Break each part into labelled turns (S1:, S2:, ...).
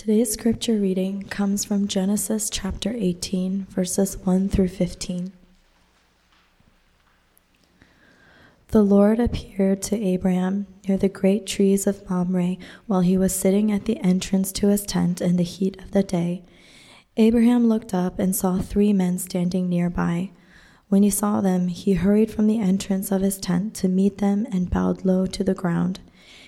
S1: Today's scripture reading comes from Genesis chapter 18, verses 1 through 15. The Lord appeared to Abraham near the great trees of Mamre while he was sitting at the entrance to his tent in the heat of the day. Abraham looked up and saw three men standing nearby. When he saw them, he hurried from the entrance of his tent to meet them and bowed low to the ground.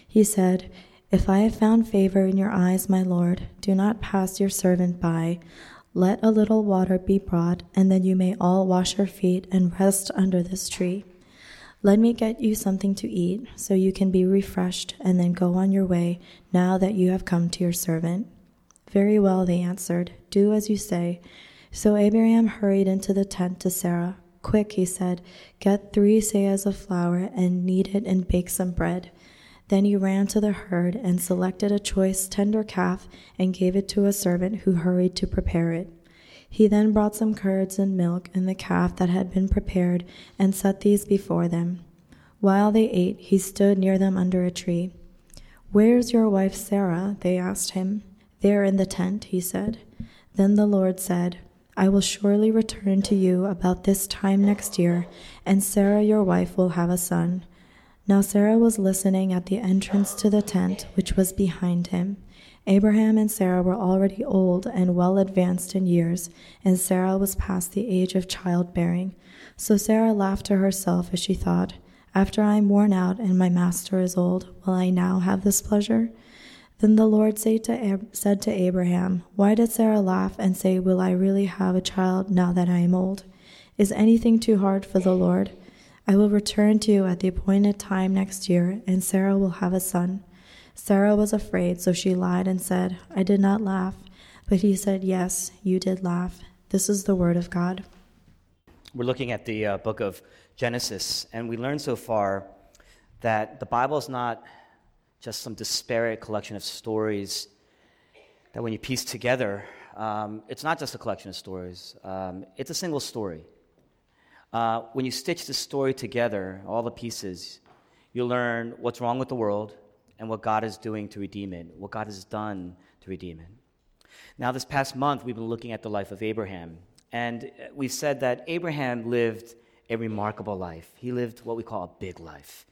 S1: He said, if I have found favor in your eyes, my Lord, do not pass your servant by. Let a little water be brought, and then you may all wash your feet and rest under this tree. Let me get you something to eat, so you can be refreshed, and then go on your way, now that you have come to your servant. Very well, they answered. Do as you say. So Abraham hurried into the tent to Sarah. Quick, he said, get three seahs of flour and knead it and bake some bread. Then he ran to the herd and selected a choice tender calf and gave it to a servant who hurried to prepare it. He then brought some curds and milk and the calf that had been prepared and set these before them. While they ate, he stood near them under a tree. Where's your wife Sarah? they asked him. There in the tent, he said. Then the Lord said, I will surely return to you about this time next year, and Sarah your wife will have a son. Now Sarah was listening at the entrance to the tent, which was behind him. Abraham and Sarah were already old and well advanced in years, and Sarah was past the age of childbearing. So Sarah laughed to herself as she thought, After I am worn out and my master is old, will I now have this pleasure? Then the Lord said to Abraham, Why did Sarah laugh and say, Will I really have a child now that I am old? Is anything too hard for the Lord? I will return to you at the appointed time next year, and Sarah will have a son. Sarah was afraid, so she lied and said, I did not laugh. But he said, Yes, you did laugh. This is the word of God.
S2: We're looking at the uh, book of Genesis, and we learned so far that the Bible is not just some disparate collection of stories that when you piece together, um, it's not just a collection of stories, um, it's a single story. Uh, when you stitch the story together, all the pieces, you learn what's wrong with the world and what God is doing to redeem it, what God has done to redeem it. Now, this past month, we've been looking at the life of Abraham. And we've said that Abraham lived a remarkable life. He lived what we call a big life.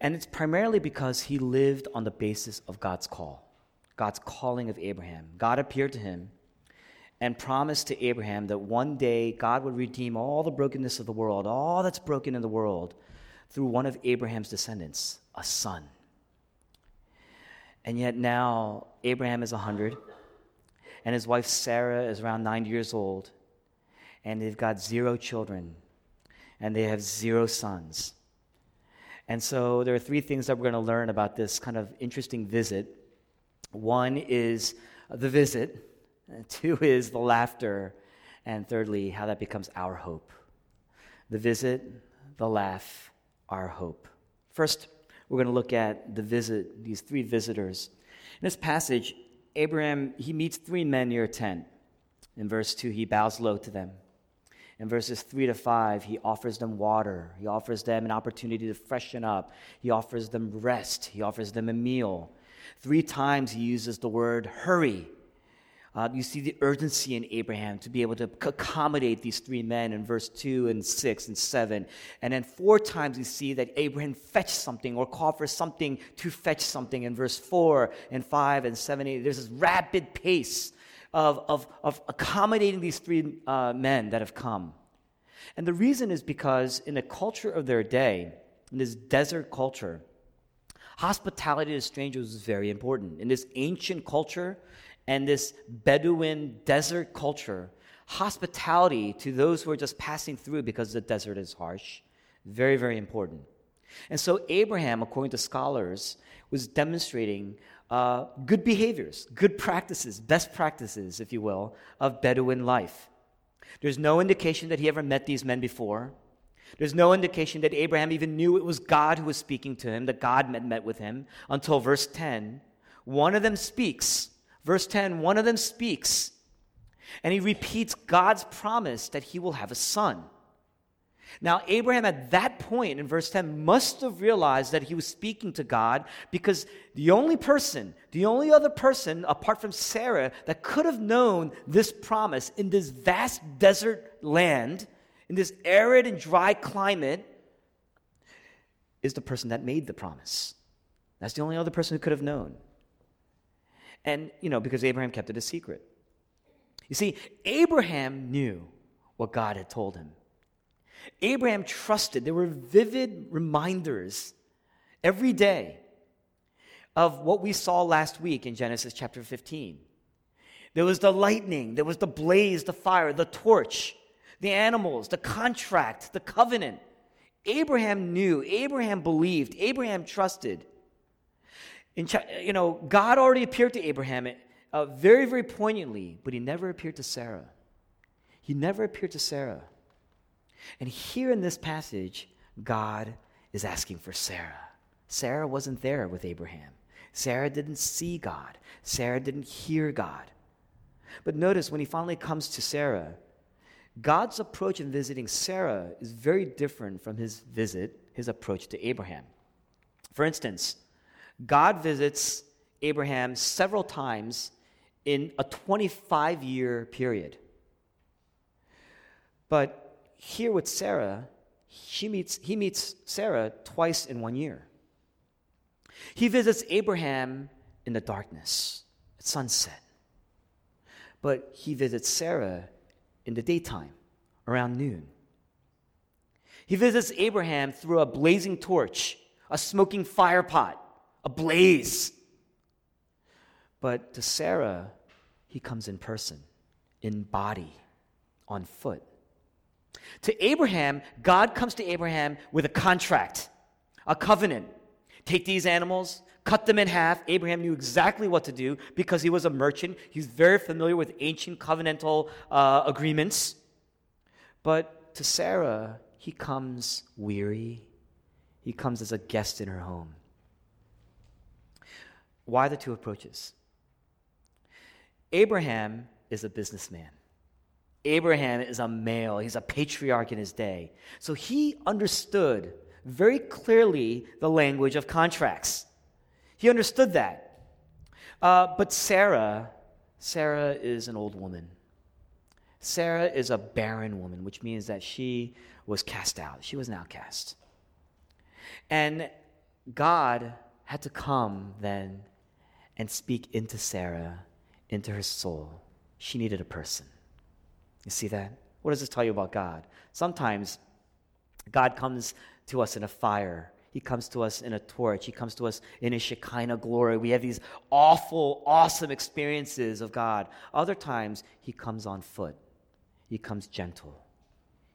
S2: And it's primarily because he lived on the basis of God's call, God's calling of Abraham. God appeared to him and promised to Abraham that one day God would redeem all the brokenness of the world, all that's broken in the world, through one of Abraham's descendants, a son. And yet now Abraham is 100, and his wife Sarah is around 90 years old, and they've got zero children, and they have zero sons. And so there are three things that we're going to learn about this kind of interesting visit. One is the visit Two is the laughter. And thirdly, how that becomes our hope. The visit, the laugh, our hope. First, we're going to look at the visit, these three visitors. In this passage, Abraham, he meets three men near a tent. In verse 2, he bows low to them. In verses 3 to 5, he offers them water. He offers them an opportunity to freshen up. He offers them rest. He offers them a meal. Three times he uses the word hurry uh, you see the urgency in Abraham to be able to accommodate these three men in verse 2 and 6 and 7. And then four times you see that Abraham fetched something or called for something to fetch something in verse 4 and 5 and 7. 8. There's this rapid pace of, of, of accommodating these three uh, men that have come. And the reason is because in the culture of their day, in this desert culture, hospitality to strangers was very important. In this ancient culture, and this Bedouin desert culture, hospitality to those who are just passing through because the desert is harsh, very, very important. And so, Abraham, according to scholars, was demonstrating uh, good behaviors, good practices, best practices, if you will, of Bedouin life. There's no indication that he ever met these men before. There's no indication that Abraham even knew it was God who was speaking to him, that God met, met with him, until verse 10. One of them speaks Verse 10 one of them speaks, and he repeats God's promise that he will have a son. Now, Abraham at that point in verse 10 must have realized that he was speaking to God because the only person, the only other person apart from Sarah that could have known this promise in this vast desert land, in this arid and dry climate, is the person that made the promise. That's the only other person who could have known. And, you know, because Abraham kept it a secret. You see, Abraham knew what God had told him. Abraham trusted. There were vivid reminders every day of what we saw last week in Genesis chapter 15. There was the lightning, there was the blaze, the fire, the torch, the animals, the contract, the covenant. Abraham knew, Abraham believed, Abraham trusted. In, you know, God already appeared to Abraham uh, very, very poignantly, but he never appeared to Sarah. He never appeared to Sarah. And here in this passage, God is asking for Sarah. Sarah wasn't there with Abraham. Sarah didn't see God. Sarah didn't hear God. But notice when he finally comes to Sarah, God's approach in visiting Sarah is very different from his visit, his approach to Abraham. For instance, God visits Abraham several times in a 25 year period. But here with Sarah, she meets, he meets Sarah twice in one year. He visits Abraham in the darkness at sunset, but he visits Sarah in the daytime around noon. He visits Abraham through a blazing torch, a smoking fire pot, a blaze. But to Sarah, he comes in person, in body, on foot. To Abraham, God comes to Abraham with a contract, a covenant. Take these animals, cut them in half. Abraham knew exactly what to do because he was a merchant. He's very familiar with ancient covenantal uh, agreements. But to Sarah, he comes weary. He comes as a guest in her home. Why the two approaches? Abraham is a businessman. Abraham is a male, he's a patriarch in his day. So he understood very clearly the language of contracts. He understood that. Uh, but Sarah, Sarah is an old woman. Sarah is a barren woman, which means that she was cast out. She was an outcast. And God had to come then and speak into Sarah, into her soul. She needed a person. You see that? What does this tell you about God? Sometimes God comes to us in a fire. He comes to us in a torch. He comes to us in a Shekinah glory. We have these awful, awesome experiences of God. Other times, He comes on foot. He comes gentle.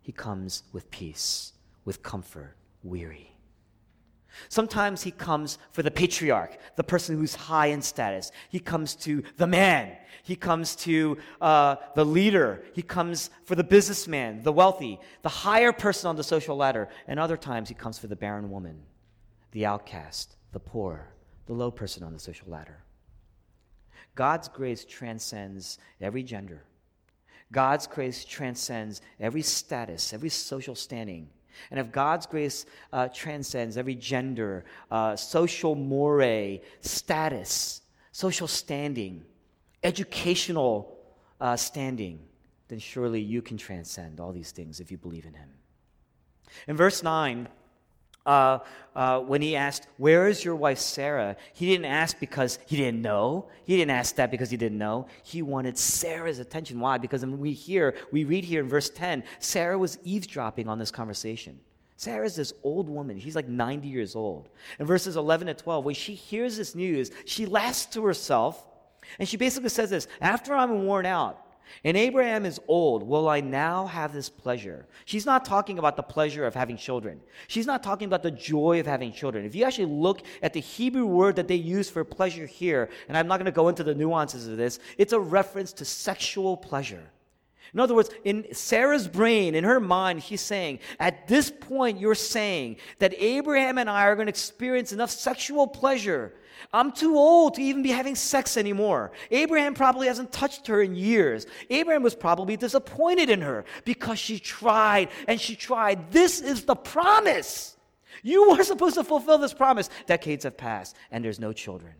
S2: He comes with peace, with comfort, weary. Sometimes he comes for the patriarch, the person who's high in status. He comes to the man. He comes to uh, the leader. He comes for the businessman, the wealthy, the higher person on the social ladder. And other times he comes for the barren woman, the outcast, the poor, the low person on the social ladder. God's grace transcends every gender. God's grace transcends every status, every social standing. And if God's grace uh, transcends every gender, uh, social moray, status, social standing, educational uh, standing, then surely you can transcend all these things if you believe in Him. In verse 9, uh, uh, when he asked, Where is your wife Sarah? He didn't ask because he didn't know. He didn't ask that because he didn't know. He wanted Sarah's attention. Why? Because when we hear, we read here in verse 10, Sarah was eavesdropping on this conversation. Sarah's this old woman. She's like 90 years old. In verses 11 to 12, when she hears this news, she laughs to herself and she basically says this After I'm worn out, and Abraham is old. Will I now have this pleasure? She's not talking about the pleasure of having children. She's not talking about the joy of having children. If you actually look at the Hebrew word that they use for pleasure here, and I'm not going to go into the nuances of this, it's a reference to sexual pleasure. In other words, in Sarah's brain, in her mind, she's saying, at this point, you're saying that Abraham and I are going to experience enough sexual pleasure. I'm too old to even be having sex anymore. Abraham probably hasn't touched her in years. Abraham was probably disappointed in her because she tried and she tried. This is the promise. You were supposed to fulfill this promise. Decades have passed and there's no children.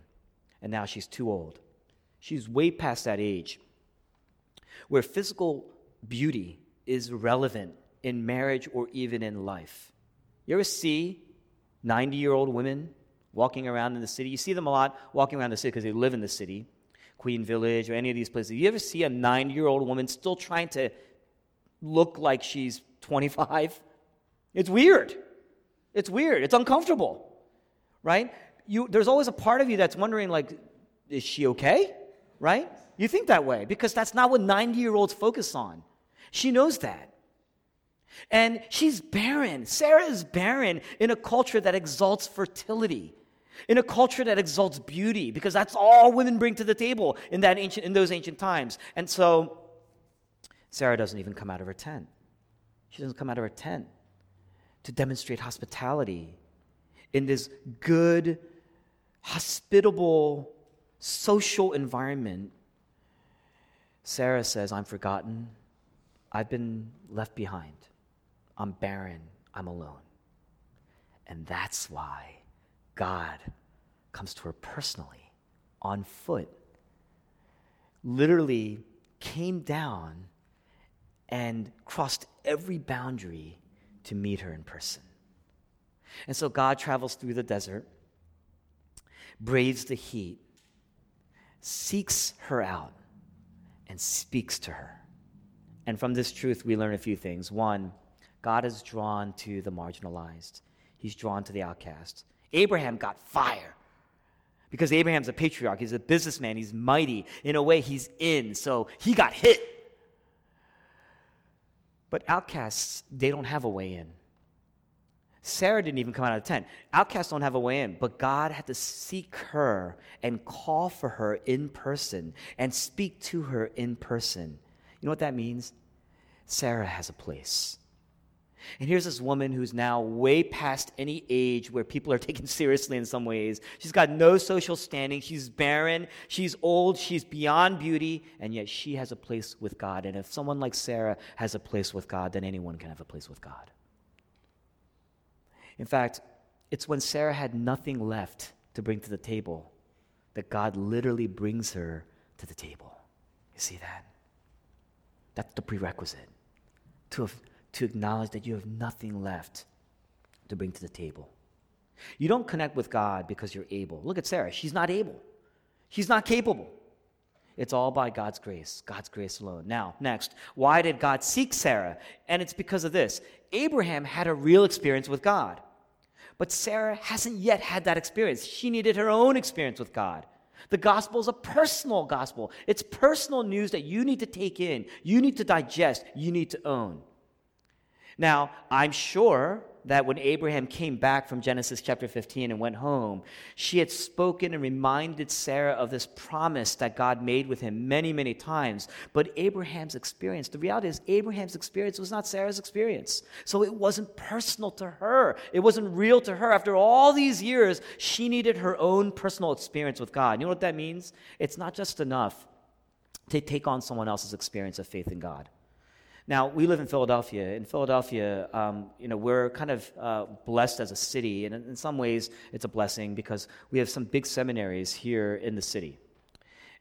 S2: And now she's too old. She's way past that age where physical beauty is relevant in marriage or even in life. You ever see 90 year old women walking around in the city? You see them a lot walking around the city because they live in the city, Queen Village or any of these places. You ever see a 90 year old woman still trying to look like she's 25? It's weird. It's weird. It's uncomfortable, right? You, there's always a part of you that's wondering, like, is she okay? Right? You think that way because that's not what 90 year olds focus on. She knows that. And she's barren. Sarah is barren in a culture that exalts fertility, in a culture that exalts beauty, because that's all women bring to the table in, that ancient, in those ancient times. And so Sarah doesn't even come out of her tent. She doesn't come out of her tent to demonstrate hospitality in this good, hospitable, social environment Sarah says, I'm forgotten. I've been left behind. I'm barren. I'm alone. And that's why God comes to her personally, on foot, literally came down and crossed every boundary to meet her in person. And so God travels through the desert, braves the heat, seeks her out and speaks to her. And from this truth, we learn a few things. One, God is drawn to the marginalized, He's drawn to the outcast. Abraham got fire because Abraham's a patriarch, he's a businessman, he's mighty. In a way, he's in, so he got hit. But outcasts, they don't have a way in. Sarah didn't even come out of the tent. Outcasts don't have a way in, but God had to seek her and call for her in person and speak to her in person. You know what that means? Sarah has a place. And here's this woman who's now way past any age where people are taken seriously in some ways. She's got no social standing. She's barren. She's old. She's beyond beauty. And yet she has a place with God. And if someone like Sarah has a place with God, then anyone can have a place with God. In fact, it's when Sarah had nothing left to bring to the table that God literally brings her to the table. You see that? That's the prerequisite to, have, to acknowledge that you have nothing left to bring to the table. You don't connect with God because you're able. Look at Sarah. She's not able, she's not capable. It's all by God's grace, God's grace alone. Now, next, why did God seek Sarah? And it's because of this Abraham had a real experience with God. But Sarah hasn't yet had that experience. She needed her own experience with God. The gospel is a personal gospel. It's personal news that you need to take in, you need to digest, you need to own. Now, I'm sure that when Abraham came back from Genesis chapter 15 and went home, she had spoken and reminded Sarah of this promise that God made with him many, many times. But Abraham's experience, the reality is, Abraham's experience was not Sarah's experience. So it wasn't personal to her, it wasn't real to her. After all these years, she needed her own personal experience with God. You know what that means? It's not just enough to take on someone else's experience of faith in God. Now, we live in Philadelphia. In Philadelphia, um, you know, we're kind of uh, blessed as a city, and in some ways, it's a blessing because we have some big seminaries here in the city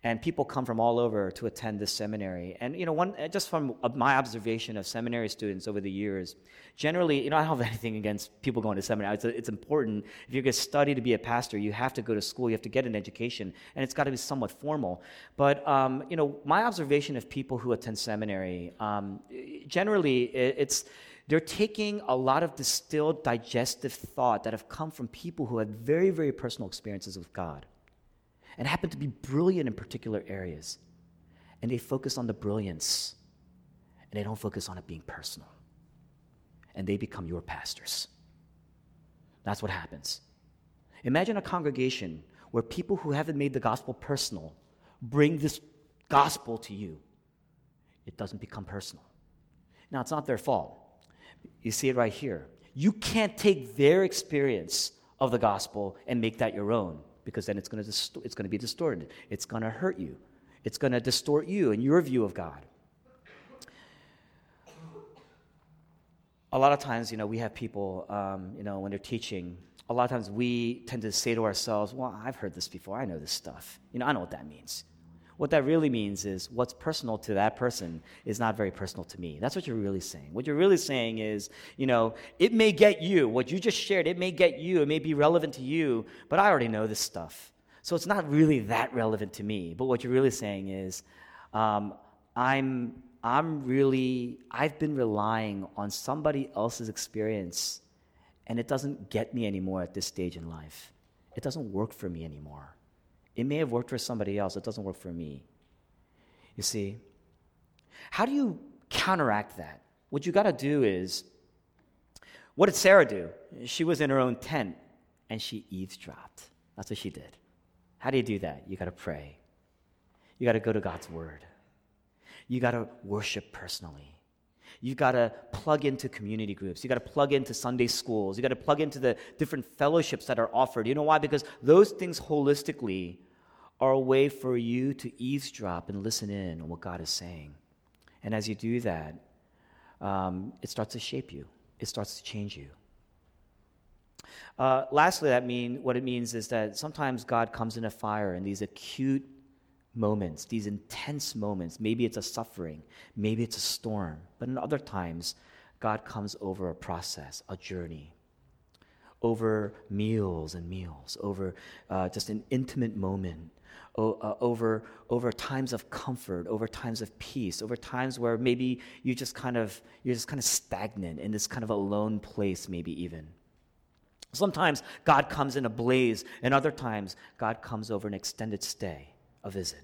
S2: and people come from all over to attend this seminary. And you know, one just from my observation of seminary students over the years, generally, you know, I don't have anything against people going to seminary. It's, it's important if you're going to study to be a pastor, you have to go to school, you have to get an education, and it's got to be somewhat formal. But um, you know, my observation of people who attend seminary, um, generally, it, it's they're taking a lot of distilled, digestive thought that have come from people who had very, very personal experiences with God and happen to be brilliant in particular areas. And they focus on the brilliance and they don't focus on it being personal. And they become your pastors. That's what happens. Imagine a congregation where people who haven't made the gospel personal bring this gospel to you. it doesn't become personal. Now, it's not their fault. You see it right here. You can't take their experience of the gospel and make that your own because then it's going to, dist- it's going to be distorted. It's going to hurt you. It's going to distort you and your view of God. A lot of times, you know, we have people, um, you know, when they're teaching, a lot of times we tend to say to ourselves, well, I've heard this before. I know this stuff. You know, I know what that means. What that really means is what's personal to that person is not very personal to me. That's what you're really saying. What you're really saying is, you know, it may get you, what you just shared, it may get you, it may be relevant to you, but I already know this stuff. So it's not really that relevant to me. But what you're really saying is, um, I'm, I'm really, I've been relying on somebody else's experience, and it doesn't get me anymore at this stage in life. It doesn't work for me anymore. It may have worked for somebody else, it doesn't work for me. You see? How do you counteract that? What you got to do is what did Sarah do? She was in her own tent and she eavesdropped. That's what she did. How do you do that? You got to pray. You got to go to God's word. You got to worship personally. You got to plug into community groups. You got to plug into Sunday schools. You got to plug into the different fellowships that are offered. You know why? Because those things holistically are a way for you to eavesdrop and listen in on what God is saying. And as you do that, um, it starts to shape you, it starts to change you. Uh, lastly, that mean what it means is that sometimes God comes in a fire in these acute moments, these intense moments. Maybe it's a suffering, maybe it's a storm, but in other times, God comes over a process, a journey, over meals and meals, over uh, just an intimate moment, uh, over, over times of comfort, over times of peace, over times where maybe you just kind of, you're just kind of stagnant in this kind of alone place, maybe even. Sometimes God comes in a blaze, and other times God comes over an extended stay, a visit.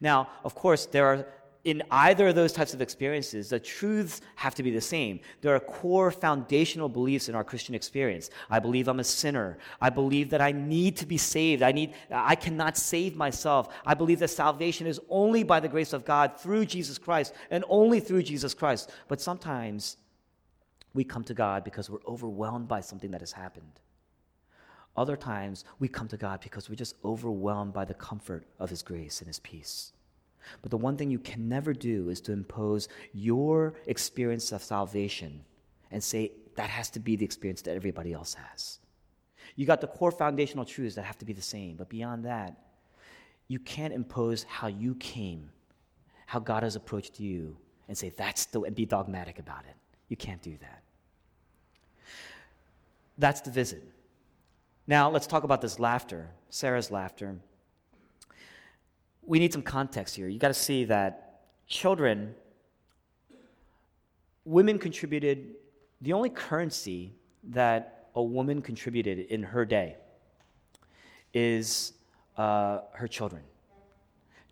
S2: Now, of course, there are in either of those types of experiences, the truths have to be the same. There are core foundational beliefs in our Christian experience. I believe I'm a sinner. I believe that I need to be saved. I need I cannot save myself. I believe that salvation is only by the grace of God through Jesus Christ and only through Jesus Christ. But sometimes we come to God because we're overwhelmed by something that has happened. Other times, we come to God because we're just overwhelmed by the comfort of His grace and His peace. But the one thing you can never do is to impose your experience of salvation and say that has to be the experience that everybody else has. You got the core foundational truths that have to be the same, but beyond that, you can't impose how you came, how God has approached you, and say that's the and be dogmatic about it. You can't do that. That's the visit. Now, let's talk about this laughter, Sarah's laughter. We need some context here. You got to see that children, women contributed, the only currency that a woman contributed in her day is uh, her children.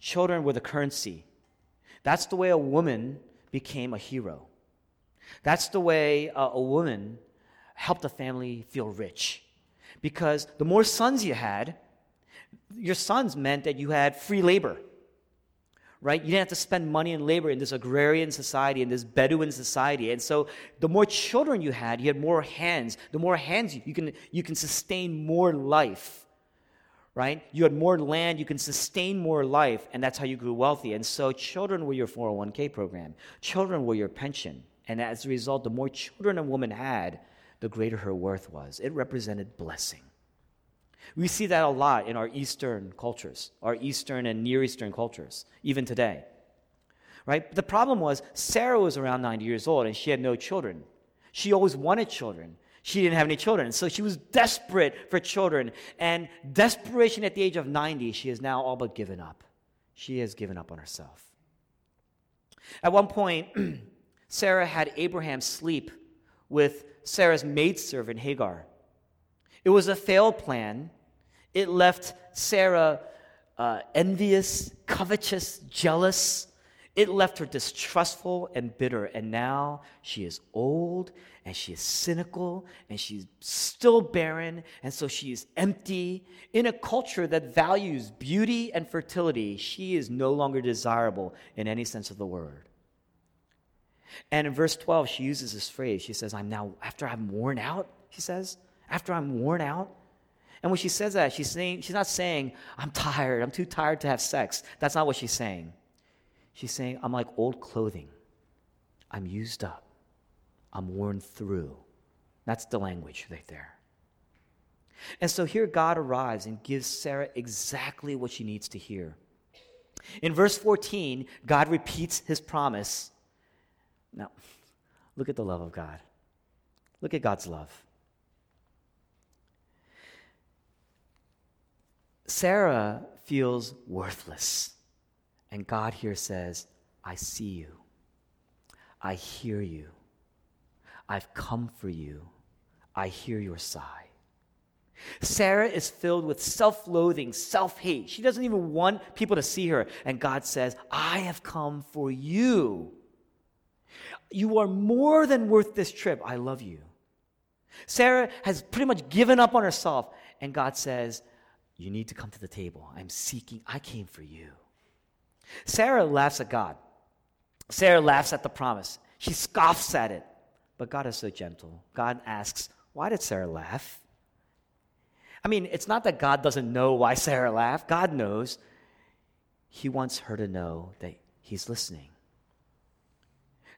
S2: Children were the currency. That's the way a woman became a hero. That's the way uh, a woman helped a family feel rich. Because the more sons you had, your sons meant that you had free labor. Right? You didn't have to spend money and labor in this agrarian society, in this Bedouin society. And so the more children you had, you had more hands. The more hands you, you can, you can sustain more life. Right? You had more land, you can sustain more life, and that's how you grew wealthy. And so children were your 401k program. Children were your pension. And as a result, the more children a woman had, the greater her worth was. It represented blessing. We see that a lot in our Eastern cultures, our Eastern and Near Eastern cultures, even today. Right? the problem was Sarah was around 90 years old and she had no children. She always wanted children. She didn't have any children. So she was desperate for children. And desperation at the age of 90, she has now all but given up. She has given up on herself. At one point, Sarah had Abraham sleep with Sarah's maidservant Hagar. It was a failed plan. It left Sarah uh, envious, covetous, jealous. It left her distrustful and bitter, and now she is old and she is cynical and she's still barren, and so she is empty. In a culture that values beauty and fertility, she is no longer desirable in any sense of the word. And in verse 12, she uses this phrase. She says, I'm now, after I'm worn out, she says, after I'm worn out. And when she says that, she's, saying, she's not saying, I'm tired, I'm too tired to have sex. That's not what she's saying. She's saying, I'm like old clothing. I'm used up. I'm worn through. That's the language right there. And so here God arrives and gives Sarah exactly what she needs to hear. In verse 14, God repeats his promise. Now, look at the love of God. Look at God's love. Sarah feels worthless. And God here says, I see you. I hear you. I've come for you. I hear your sigh. Sarah is filled with self loathing, self hate. She doesn't even want people to see her. And God says, I have come for you. You are more than worth this trip. I love you. Sarah has pretty much given up on herself. And God says, You need to come to the table. I'm seeking, I came for you. Sarah laughs at God. Sarah laughs at the promise. She scoffs at it. But God is so gentle. God asks, Why did Sarah laugh? I mean, it's not that God doesn't know why Sarah laughed. God knows. He wants her to know that He's listening.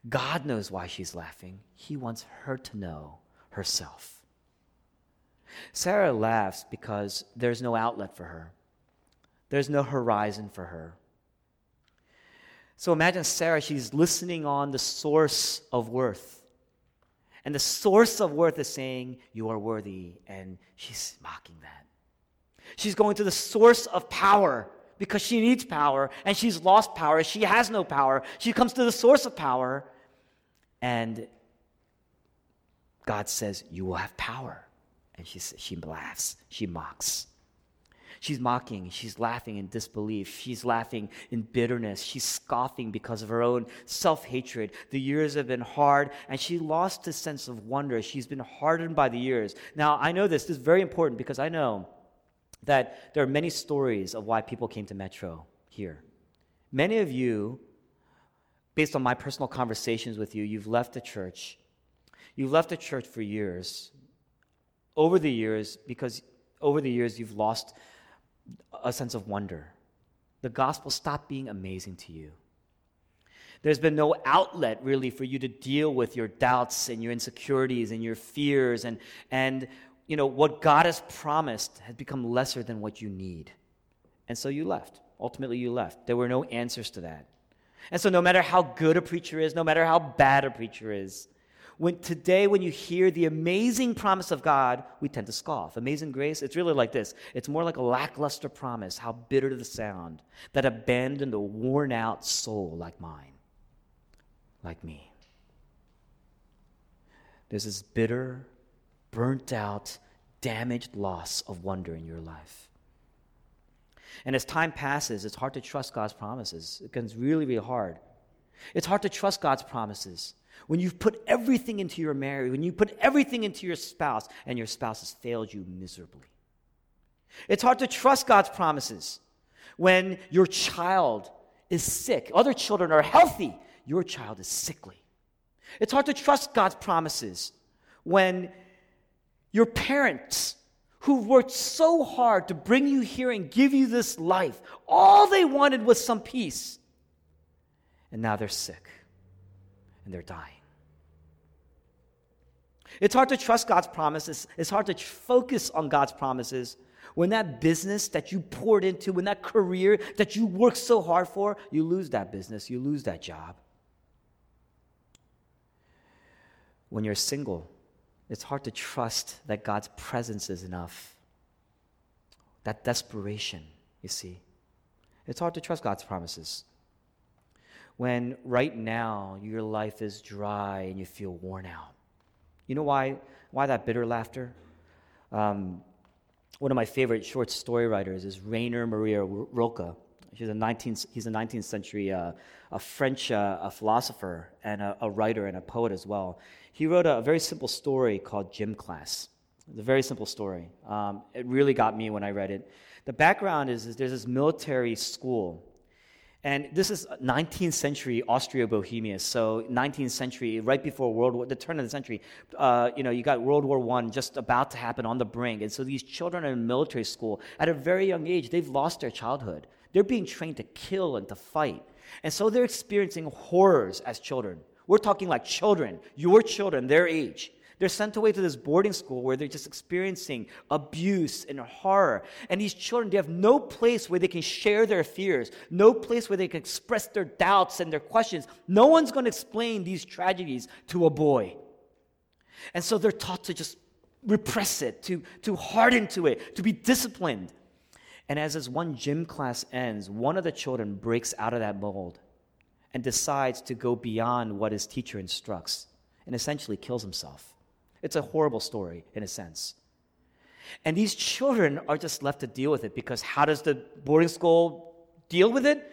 S2: God knows why she's laughing. He wants her to know herself. Sarah laughs because there's no outlet for her, there's no horizon for her. So imagine Sarah, she's listening on the source of worth. And the source of worth is saying, You are worthy. And she's mocking that. She's going to the source of power because she needs power and she's lost power. She has no power. She comes to the source of power and God says, You will have power. And she, she laughs, she mocks. She's mocking, she's laughing in disbelief, she's laughing in bitterness, she's scoffing because of her own self hatred. The years have been hard, and she lost the sense of wonder. She's been hardened by the years. Now, I know this, this is very important because I know that there are many stories of why people came to Metro here. Many of you, based on my personal conversations with you, you've left the church. You've left the church for years, over the years, because over the years you've lost a sense of wonder. The gospel stopped being amazing to you. There's been no outlet really for you to deal with your doubts and your insecurities and your fears and and you know what God has promised has become lesser than what you need. And so you left. Ultimately you left. There were no answers to that. And so no matter how good a preacher is, no matter how bad a preacher is, when today when you hear the amazing promise of God, we tend to scoff. Amazing grace, it's really like this. It's more like a lackluster promise, how bitter the sound that abandoned a worn out soul like mine, like me. There's this bitter, burnt out, damaged loss of wonder in your life. And as time passes, it's hard to trust God's promises. It becomes really, really hard. It's hard to trust God's promises when you've put everything into your marriage, when you put everything into your spouse, and your spouse has failed you miserably. It's hard to trust God's promises when your child is sick. Other children are healthy, your child is sickly. It's hard to trust God's promises when your parents, who worked so hard to bring you here and give you this life, all they wanted was some peace. And now they're sick and they're dying. It's hard to trust God's promises. It's hard to focus on God's promises when that business that you poured into, when that career that you worked so hard for, you lose that business, you lose that job. When you're single, it's hard to trust that God's presence is enough. That desperation, you see. It's hard to trust God's promises when right now your life is dry and you feel worn out. You know why, why that bitter laughter? Um, one of my favorite short story writers is Rainer Maria Rilke. He's a 19th, he's a 19th century uh, a French uh, a philosopher and a, a, writer and a poet as well. He wrote a, a, very simple story called Gym Class. It's a very simple story. Um, it really got me when I read it. The background is, is there's this military school and this is 19th century Austria-Bohemia. So 19th century, right before World War, the turn of the century, uh, you know, you got World War One just about to happen on the brink. And so these children are in military school at a very young age. They've lost their childhood. They're being trained to kill and to fight. And so they're experiencing horrors as children. We're talking like children, your children, their age. They're sent away to this boarding school where they're just experiencing abuse and horror. And these children, they have no place where they can share their fears, no place where they can express their doubts and their questions. No one's going to explain these tragedies to a boy. And so they're taught to just repress it, to, to harden to it, to be disciplined. And as this one gym class ends, one of the children breaks out of that mold and decides to go beyond what his teacher instructs and essentially kills himself. It's a horrible story in a sense. And these children are just left to deal with it because how does the boarding school deal with it?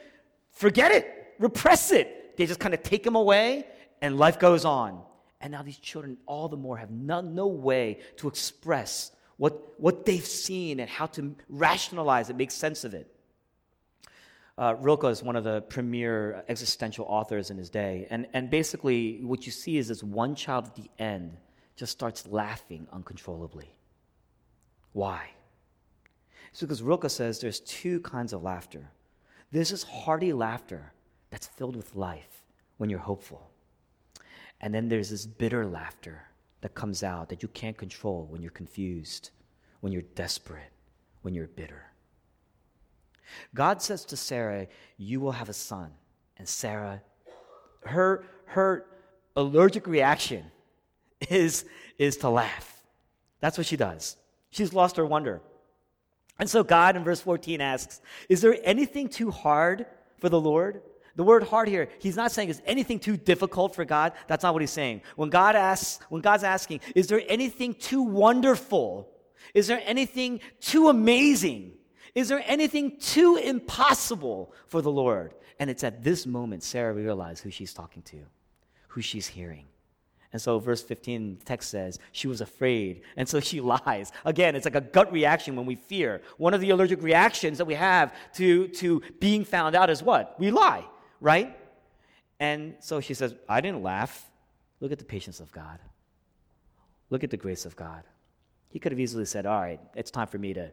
S2: Forget it, repress it. They just kind of take them away and life goes on. And now these children, all the more, have no, no way to express what, what they've seen and how to rationalize it, make sense of it. Uh, Rilke is one of the premier existential authors in his day. And, and basically, what you see is this one child at the end just starts laughing uncontrollably. Why? It's because Rilke says there's two kinds of laughter. This is hearty laughter that's filled with life when you're hopeful. And then there's this bitter laughter that comes out that you can't control when you're confused, when you're desperate, when you're bitter. God says to Sarah, You will have a son. And Sarah, her, her allergic reaction is, is to laugh. That's what she does. She's lost her wonder. And so God in verse 14 asks, Is there anything too hard for the Lord? The word hard here, he's not saying is anything too difficult for God. That's not what he's saying. When God asks, when God's asking, is there anything too wonderful? Is there anything too amazing? Is there anything too impossible for the Lord? And it's at this moment Sarah realizes who she's talking to, who she's hearing. And so, verse 15, the text says, she was afraid. And so she lies. Again, it's like a gut reaction when we fear. One of the allergic reactions that we have to, to being found out is what? We lie, right? And so she says, I didn't laugh. Look at the patience of God. Look at the grace of God. He could have easily said, All right, it's time for me to,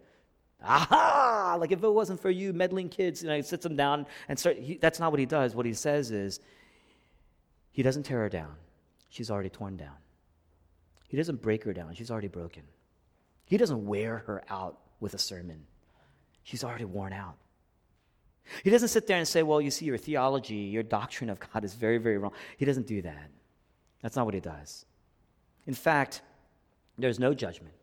S2: aha! Like if it wasn't for you meddling kids, you know, he sits them down and start. He, that's not what he does. What he says is, he doesn't tear her down she's already torn down. He doesn't break her down, she's already broken. He doesn't wear her out with a sermon, she's already worn out. He doesn't sit there and say, Well, you see, your theology, your doctrine of God is very, very wrong. He doesn't do that. That's not what he does. In fact, there's no judgment,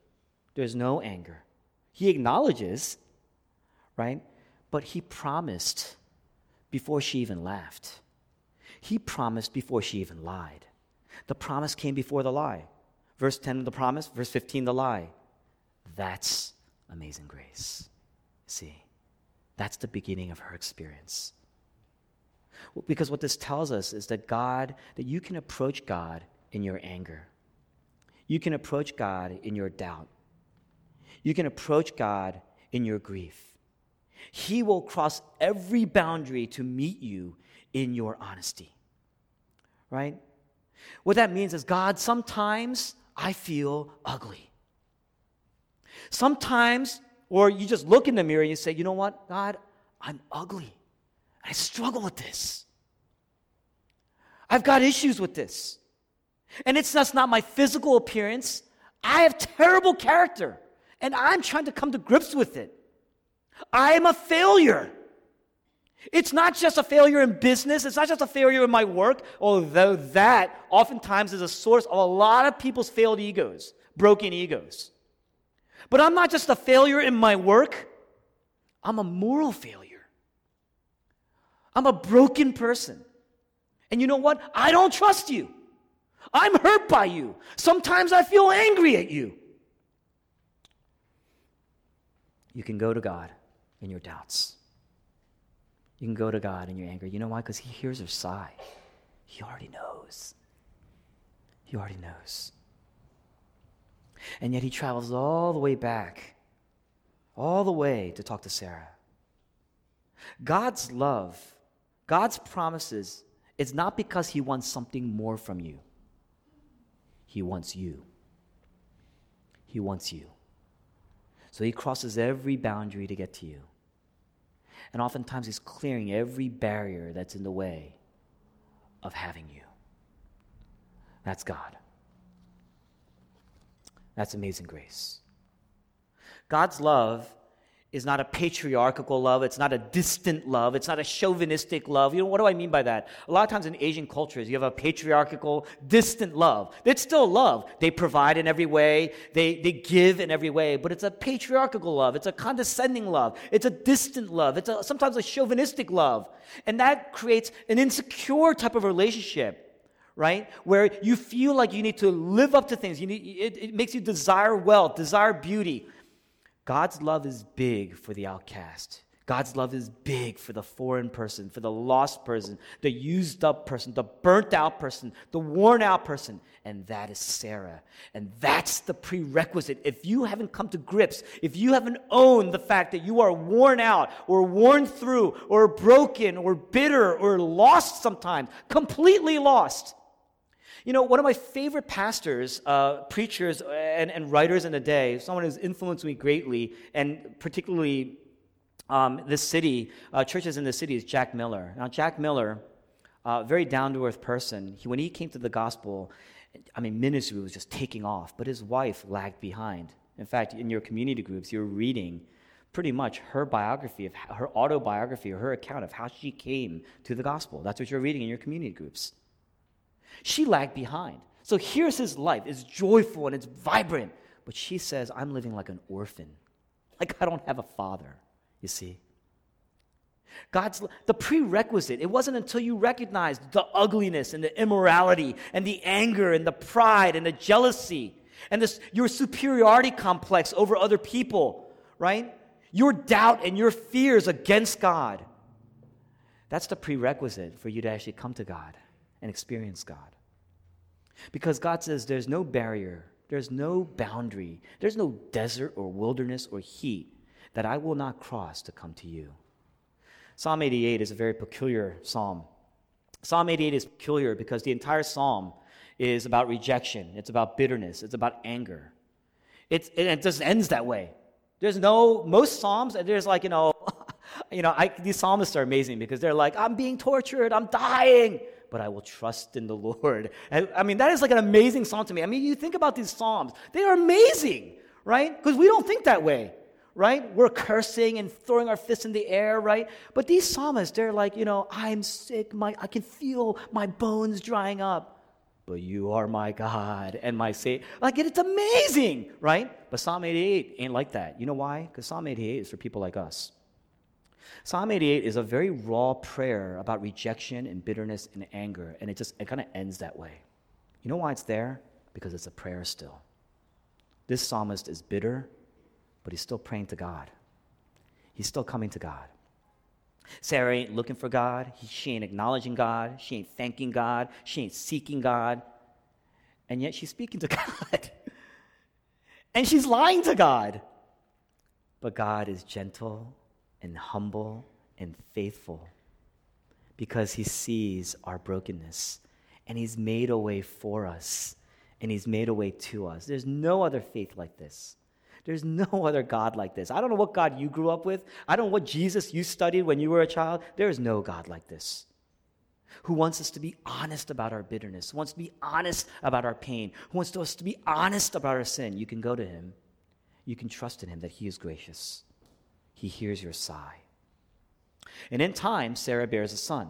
S2: there's no anger. He acknowledges, right? But he promised before she even laughed. He promised before she even lied. The promise came before the lie. Verse 10, the promise. Verse 15, the lie. That's amazing grace. See, that's the beginning of her experience. Because what this tells us is that God, that you can approach God in your anger. You can approach God in your doubt. You can approach God in your grief. He will cross every boundary to meet you in your honesty. Right? What that means is, God, sometimes I feel ugly. Sometimes, or you just look in the mirror and you say, you know what, God, I'm ugly. I struggle with this. I've got issues with this. And it's just not my physical appearance. I have terrible character, and I'm trying to come to grips with it. I am a failure. It's not just a failure in business, it's not just a failure in my work, although that oftentimes is a source of a lot of people's failed egos, broken egos. But I'm not just a failure in my work, I'm a moral failure. I'm a broken person. And you know what? I don't trust you. I'm hurt by you. Sometimes I feel angry at you. You can go to God in your doubts. You can go to God in your anger. You know why? Because He hears your sigh. He already knows. He already knows. And yet He travels all the way back, all the way to talk to Sarah. God's love, God's promises, it's not because He wants something more from you. He wants you. He wants you. So He crosses every boundary to get to you. And oftentimes He's clearing every barrier that's in the way of having you. That's God. That's amazing grace. God's love is not a patriarchal love. It's not a distant love. It's not a chauvinistic love. You know, what do I mean by that? A lot of times in Asian cultures, you have a patriarchal, distant love. It's still love. They provide in every way, they, they give in every way, but it's a patriarchal love. It's a condescending love. It's a distant love. It's a, sometimes a chauvinistic love. And that creates an insecure type of relationship right? Where you feel like you need to live up to things. You need, it, it makes you desire wealth, desire beauty. God's love is big for the outcast. God's love is big for the foreign person, for the lost person, the used up person, the burnt out person, the worn out person. And that is Sarah. And that's the prerequisite. If you haven't come to grips, if you haven't owned the fact that you are worn out or worn through or broken or bitter or lost sometimes, completely lost, you know, one of my favorite pastors, uh, preachers, and, and writers in the day, someone who's influenced me greatly, and particularly um, this city, uh, churches in the city, is Jack Miller. Now, Jack Miller, uh, very down to earth person, he, when he came to the gospel, I mean, ministry was just taking off, but his wife lagged behind. In fact, in your community groups, you're reading pretty much her biography, of her autobiography, or her account of how she came to the gospel. That's what you're reading in your community groups. She lagged behind. So here's his life. It's joyful and it's vibrant. But she says, I'm living like an orphan. Like I don't have a father, you see. God's the prerequisite. It wasn't until you recognized the ugliness and the immorality and the anger and the pride and the jealousy and this your superiority complex over other people, right? Your doubt and your fears against God. That's the prerequisite for you to actually come to God and experience God. Because God says there's no barrier, there's no boundary, there's no desert or wilderness or heat that I will not cross to come to you. Psalm 88 is a very peculiar psalm. Psalm 88 is peculiar because the entire psalm is about rejection, it's about bitterness, it's about anger. It's, it just ends that way. There's no, most psalms, there's like, you know, you know, I, these psalmists are amazing because they're like, I'm being tortured, I'm dying but I will trust in the Lord. And, I mean, that is like an amazing song to me. I mean, you think about these Psalms, they are amazing, right? Because we don't think that way, right? We're cursing and throwing our fists in the air, right? But these psalmists, they're like, you know, I'm sick, my, I can feel my bones drying up. But you are my God and my Savior. Like, it's amazing, right? But Psalm 88 ain't like that. You know why? Because Psalm 88 is for people like us. Psalm 88 is a very raw prayer about rejection and bitterness and anger, and it just it kind of ends that way. You know why it's there? Because it's a prayer still. This psalmist is bitter, but he's still praying to God. He's still coming to God. Sarah ain't looking for God. She ain't acknowledging God. She ain't thanking God. She ain't seeking God. And yet she's speaking to God. and she's lying to God. But God is gentle and humble and faithful because he sees our brokenness and he's made a way for us and he's made a way to us. There's no other faith like this. There's no other God like this. I don't know what God you grew up with. I don't know what Jesus you studied when you were a child. There is no God like this. Who wants us to be honest about our bitterness, who wants to be honest about our pain, who wants us to be honest about our sin. You can go to him. You can trust in him that he is gracious he hears your sigh. And in time, Sarah bears a son.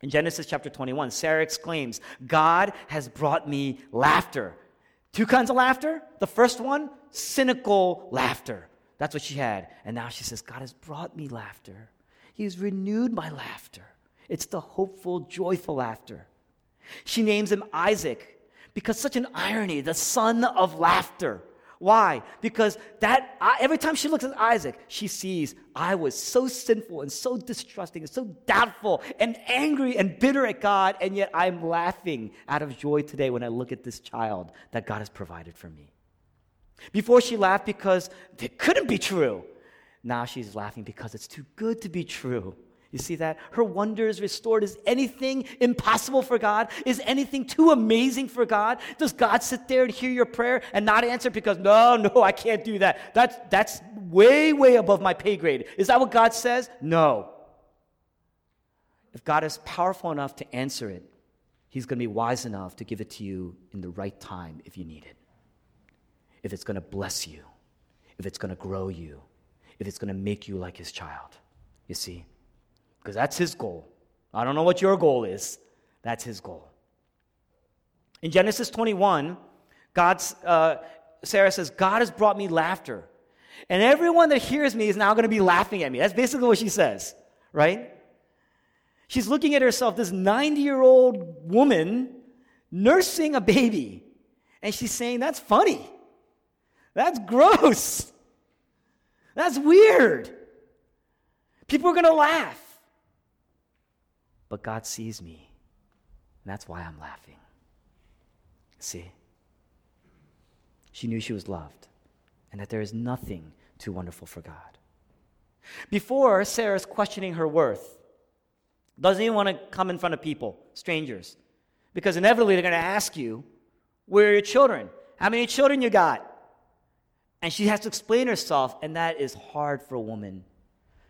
S2: In Genesis chapter 21, Sarah exclaims, God has brought me laughter. Two kinds of laughter. The first one, cynical laughter. That's what she had. And now she says, God has brought me laughter. He has renewed my laughter. It's the hopeful, joyful laughter. She names him Isaac because such an irony, the son of laughter. Why? Because that every time she looks at Isaac, she sees I was so sinful and so distrusting and so doubtful and angry and bitter at God, and yet I'm laughing out of joy today when I look at this child that God has provided for me. Before she laughed because it couldn't be true. Now she's laughing because it's too good to be true. You see that? Her wonder is restored. Is anything impossible for God? Is anything too amazing for God? Does God sit there and hear your prayer and not answer because, no, no, I can't do that? That's, that's way, way above my pay grade. Is that what God says? No. If God is powerful enough to answer it, He's going to be wise enough to give it to you in the right time if you need it. If it's going to bless you, if it's going to grow you, if it's going to make you like His child. You see? Because that's his goal. I don't know what your goal is. That's his goal. In Genesis 21, God's, uh, Sarah says, God has brought me laughter. And everyone that hears me is now going to be laughing at me. That's basically what she says, right? She's looking at herself, this 90 year old woman nursing a baby. And she's saying, That's funny. That's gross. That's weird. People are going to laugh but God sees me. And that's why I'm laughing. See? She knew she was loved and that there is nothing too wonderful for God. Before, Sarah's questioning her worth. Doesn't even want to come in front of people, strangers, because inevitably they're going to ask you, Where are your children? How many children you got? And she has to explain herself, and that is hard for a woman.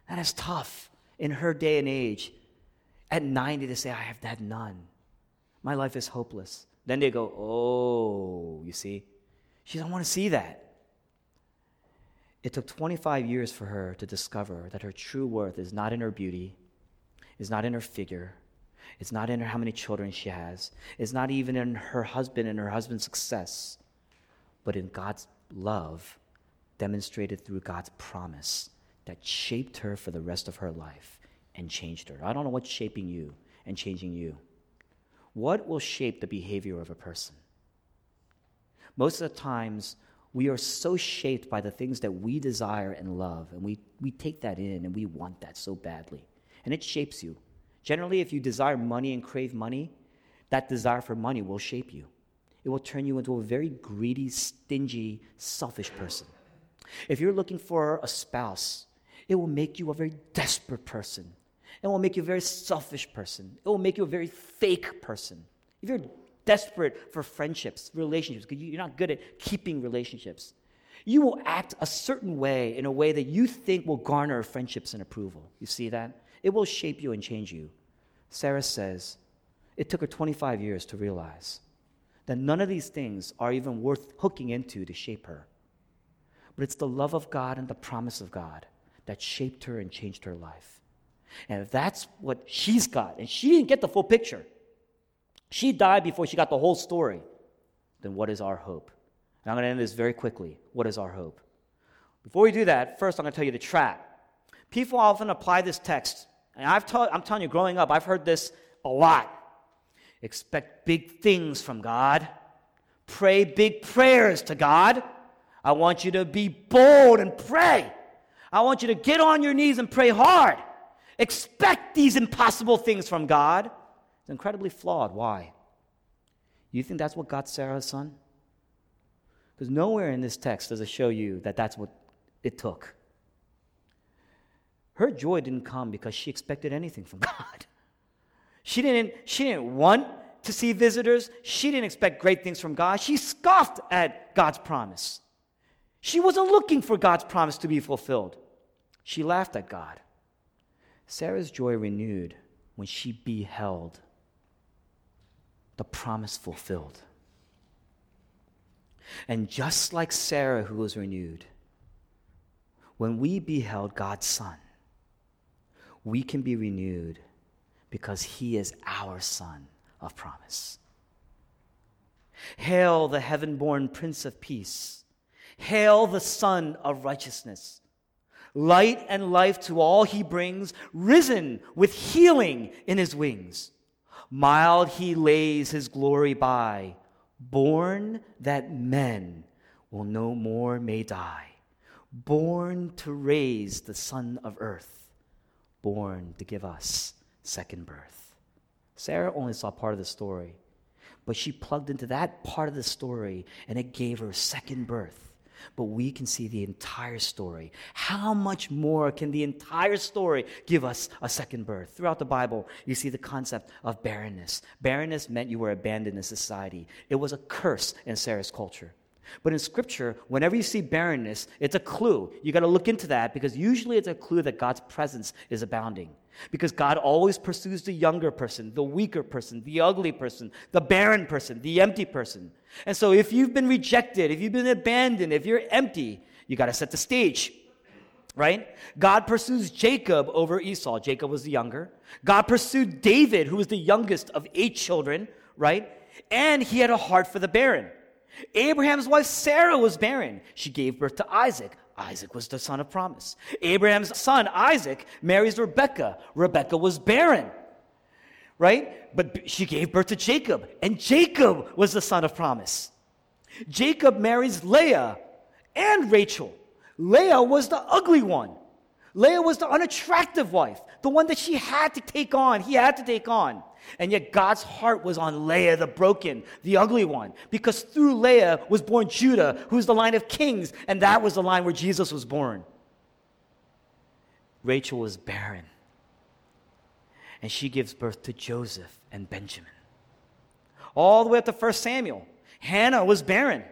S2: That is tough in her day and age at 90 to say, I have had none. My life is hopeless. Then they go, Oh, you see? She doesn't want to see that. It took 25 years for her to discover that her true worth is not in her beauty, is not in her figure, it's not in her how many children she has, it's not even in her husband and her husband's success, but in God's love demonstrated through God's promise that shaped her for the rest of her life and changed her. I don't know what's shaping you and changing you. What will shape the behavior of a person? Most of the times, we are so shaped by the things that we desire and love, and we, we take that in and we want that so badly. And it shapes you. Generally, if you desire money and crave money, that desire for money will shape you. It will turn you into a very greedy, stingy, selfish person. If you're looking for a spouse, it will make you a very desperate person. It will make you a very selfish person. It will make you a very fake person. If you're desperate for friendships, relationships, because you're not good at keeping relationships, you will act a certain way in a way that you think will garner friendships and approval. You see that? It will shape you and change you. Sarah says it took her 25 years to realize that none of these things are even worth hooking into to shape her. But it's the love of God and the promise of God that shaped her and changed her life. And if that's what she's got, and she didn't get the full picture, she died before she got the whole story, then what is our hope? And I'm going to end this very quickly. What is our hope? Before we do that, first I'm going to tell you the trap. People often apply this text, and I've told, I'm telling you, growing up, I've heard this a lot. Expect big things from God. Pray big prayers to God. I want you to be bold and pray. I want you to get on your knees and pray hard. Expect these impossible things from God. It's incredibly flawed. Why? You think that's what got Sarah's son? Because nowhere in this text does it show you that that's what it took. Her joy didn't come because she expected anything from God. She didn't, she didn't want to see visitors. She didn't expect great things from God. She scoffed at God's promise. She wasn't looking for God's promise to be fulfilled. She laughed at God. Sarah's joy renewed when she beheld the promise fulfilled. And just like Sarah, who was renewed, when we beheld God's Son, we can be renewed because He is our Son of promise. Hail the heaven born Prince of Peace! Hail the Sun of Righteousness! Light and life to all he brings, risen with healing in his wings. Mild he lays his glory by, born that men will no more may die, born to raise the son of earth, born to give us second birth. Sarah only saw part of the story, but she plugged into that part of the story and it gave her second birth but we can see the entire story. How much more can the entire story give us a second birth? Throughout the Bible, you see the concept of barrenness. Barrenness meant you were abandoned in society, it was a curse in Sarah's culture. But in scripture, whenever you see barrenness, it's a clue. You got to look into that because usually it's a clue that God's presence is abounding. Because God always pursues the younger person, the weaker person, the ugly person, the barren person, the empty person. And so if you've been rejected, if you've been abandoned, if you're empty, you got to set the stage. Right? God pursues Jacob over Esau. Jacob was the younger. God pursued David, who was the youngest of eight children, right? And he had a heart for the barren. Abraham's wife Sarah was barren. She gave birth to Isaac. Isaac was the son of promise. Abraham's son, Isaac, marries Rebekah. Rebekah was barren, right? But she gave birth to Jacob, and Jacob was the son of promise. Jacob marries Leah and Rachel. Leah was the ugly one. Leah was the unattractive wife, the one that she had to take on, he had to take on. And yet God's heart was on Leah, the broken, the ugly one, because through Leah was born Judah, who's the line of kings, and that was the line where Jesus was born. Rachel was barren, and she gives birth to Joseph and Benjamin. All the way up to 1 Samuel, Hannah was barren.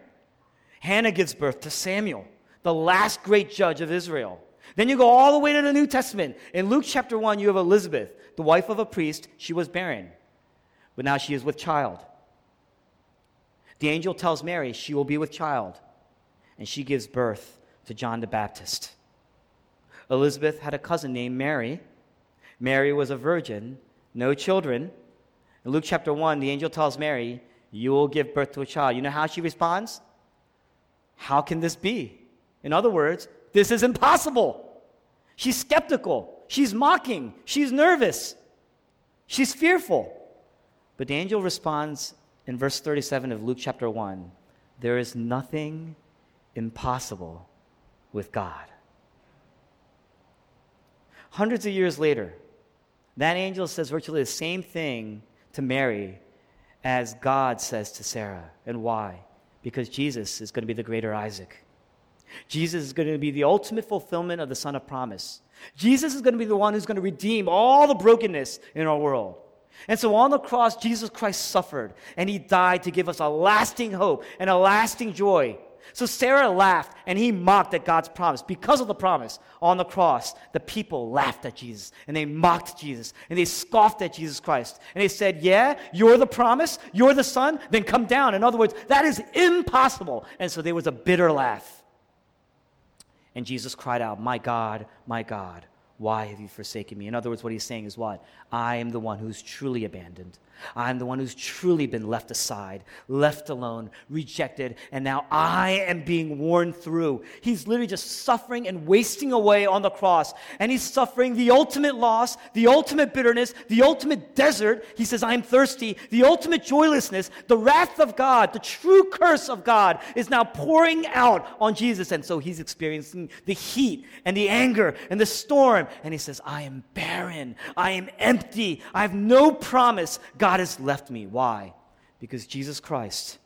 S2: Hannah gives birth to Samuel, the last great judge of Israel. Then you go all the way to the New Testament. In Luke chapter 1, you have Elizabeth, the wife of a priest. She was barren, but now she is with child. The angel tells Mary she will be with child, and she gives birth to John the Baptist. Elizabeth had a cousin named Mary. Mary was a virgin, no children. In Luke chapter 1, the angel tells Mary, You will give birth to a child. You know how she responds? How can this be? In other words, this is impossible. She's skeptical. She's mocking. She's nervous. She's fearful. But the angel responds in verse 37 of Luke chapter 1 there is nothing impossible with God. Hundreds of years later, that angel says virtually the same thing to Mary as God says to Sarah. And why? Because Jesus is going to be the greater Isaac. Jesus is going to be the ultimate fulfillment of the Son of Promise. Jesus is going to be the one who's going to redeem all the brokenness in our world. And so on the cross, Jesus Christ suffered and he died to give us a lasting hope and a lasting joy. So Sarah laughed and he mocked at God's promise. Because of the promise on the cross, the people laughed at Jesus and they mocked Jesus and they scoffed at Jesus Christ. And they said, Yeah, you're the promise, you're the son, then come down. In other words, that is impossible. And so there was a bitter laugh. And Jesus cried out, My God, my God, why have you forsaken me? In other words, what he's saying is what? I am the one who's truly abandoned. I'm the one who's truly been left aside, left alone, rejected, and now I am being worn through. He's literally just suffering and wasting away on the cross. And he's suffering the ultimate loss, the ultimate bitterness, the ultimate desert. He says, I'm thirsty. The ultimate joylessness, the wrath of God, the true curse of God is now pouring out on Jesus. And so he's experiencing the heat and the anger and the storm. And he says, I am barren. I am empty. I have no promise. God God has left me. Why? Because Jesus Christ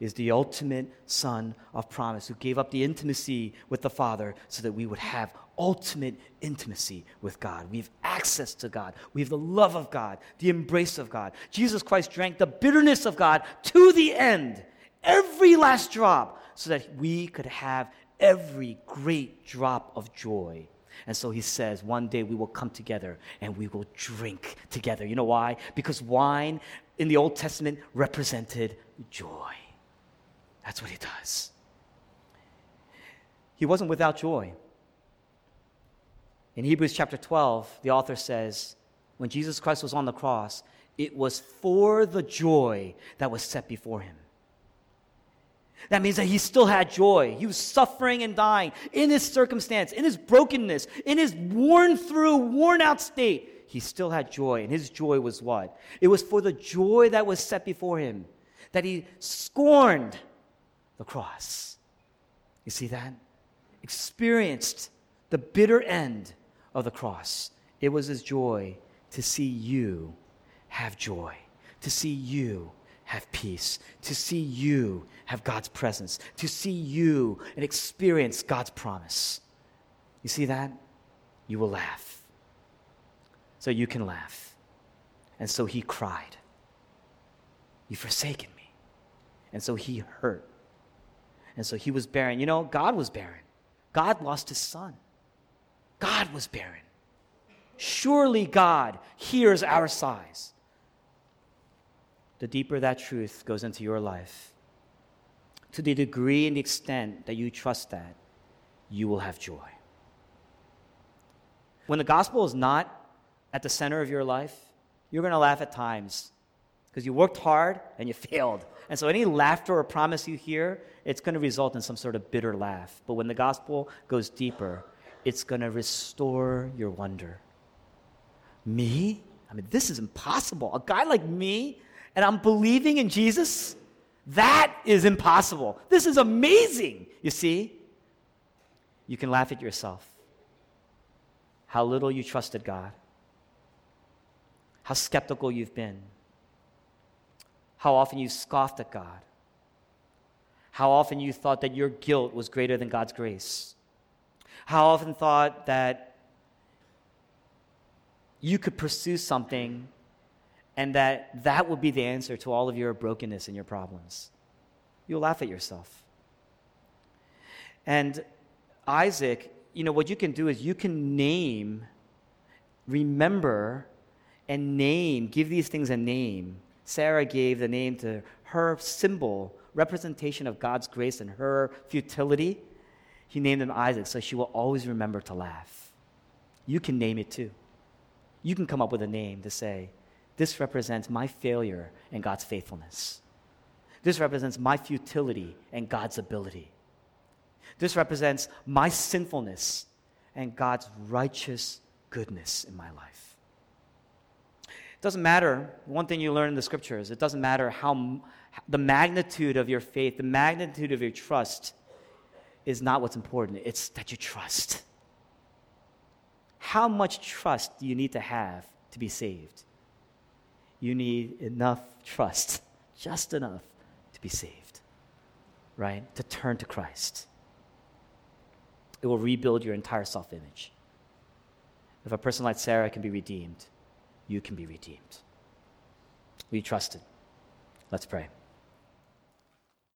S2: is the ultimate Son of promise who gave up the intimacy with the Father so that we would have ultimate intimacy with God. We have access to God. We have the love of God, the embrace of God. Jesus Christ drank the bitterness of God to the end, every last drop, so that we could have every great drop of joy and so he says, one day we will come together and we will drink together. You know why? Because wine in the Old Testament represented joy. That's what he does. He wasn't without joy. In Hebrews chapter 12, the author says, when Jesus Christ was on the cross, it was for the joy that was set before him. That means that he still had joy. He was suffering and dying in his circumstance, in his brokenness, in his worn through, worn out state. He still had joy. And his joy was what? It was for the joy that was set before him that he scorned the cross. You see that? Experienced the bitter end of the cross. It was his joy to see you have joy, to see you have peace, to see you have God's presence, to see you and experience God's promise. You see that? You will laugh. So you can laugh. And so he cried, You've forsaken me. And so he hurt. And so he was barren. You know, God was barren. God lost his son. God was barren. Surely God hears our sighs. The deeper that truth goes into your life, to the degree and the extent that you trust that, you will have joy. When the gospel is not at the center of your life, you're going to laugh at times because you worked hard and you failed. And so any laughter or promise you hear, it's going to result in some sort of bitter laugh. But when the gospel goes deeper, it's going to restore your wonder. Me? I mean, this is impossible. A guy like me, and I'm believing in Jesus? That is impossible. This is amazing. You see? You can laugh at yourself. How little you trusted God. How skeptical you've been. How often you scoffed at God. How often you thought that your guilt was greater than God's grace how often thought that you could pursue something and that that would be the answer to all of your brokenness and your problems. You'll laugh at yourself. And Isaac, you know, what you can do is you can name, remember, and name, give these things a name. Sarah gave the name to her symbol, representation of God's grace and her futility he named him Isaac, so she will always remember to laugh. You can name it too. You can come up with a name to say, This represents my failure and God's faithfulness. This represents my futility and God's ability. This represents my sinfulness and God's righteous goodness in my life. It doesn't matter, one thing you learn in the scriptures, it doesn't matter how the magnitude of your faith, the magnitude of your trust is not what's important, it's that you trust. How much trust do you need to have to be saved? You need enough trust, just enough to be saved, right? To turn to Christ. It will rebuild your entire self image. If a person like Sarah can be redeemed, you can be redeemed. You trust it? Let's pray.